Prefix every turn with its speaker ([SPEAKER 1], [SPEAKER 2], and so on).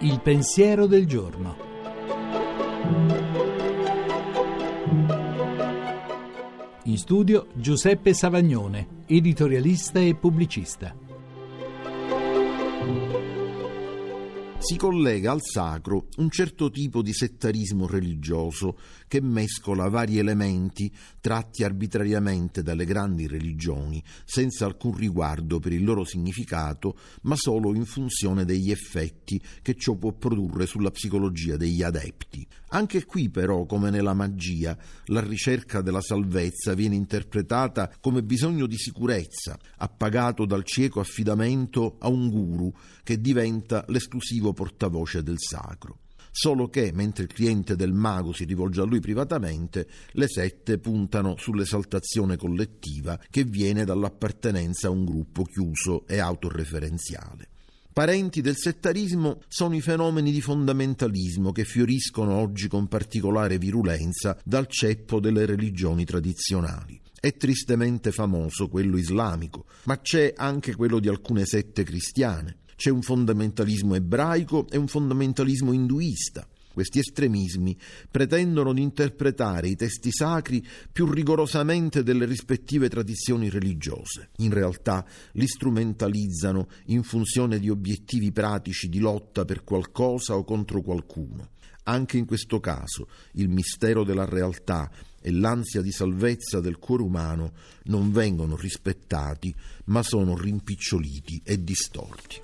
[SPEAKER 1] Il pensiero del giorno. In studio Giuseppe Savagnone, editorialista e pubblicista.
[SPEAKER 2] Si collega al sacro un certo tipo di settarismo religioso che mescola vari elementi tratti arbitrariamente dalle grandi religioni, senza alcun riguardo per il loro significato, ma solo in funzione degli effetti che ciò può produrre sulla psicologia degli adepti. Anche qui però, come nella magia, la ricerca della salvezza viene interpretata come bisogno di sicurezza, appagato dal cieco affidamento a un guru che diventa l'esclusivo portavoce del sacro. Solo che, mentre il cliente del mago si rivolge a lui privatamente, le sette puntano sull'esaltazione collettiva che viene dall'appartenenza a un gruppo chiuso e autoreferenziale. Parenti del settarismo sono i fenomeni di fondamentalismo che fioriscono oggi con particolare virulenza dal ceppo delle religioni tradizionali. È tristemente famoso quello islamico, ma c'è anche quello di alcune sette cristiane. C'è un fondamentalismo ebraico e un fondamentalismo induista. Questi estremismi pretendono di interpretare i testi sacri più rigorosamente delle rispettive tradizioni religiose. In realtà li strumentalizzano in funzione di obiettivi pratici di lotta per qualcosa o contro qualcuno. Anche in questo caso il mistero della realtà e l'ansia di salvezza del cuore umano non vengono rispettati, ma sono rimpiccioliti e distorti.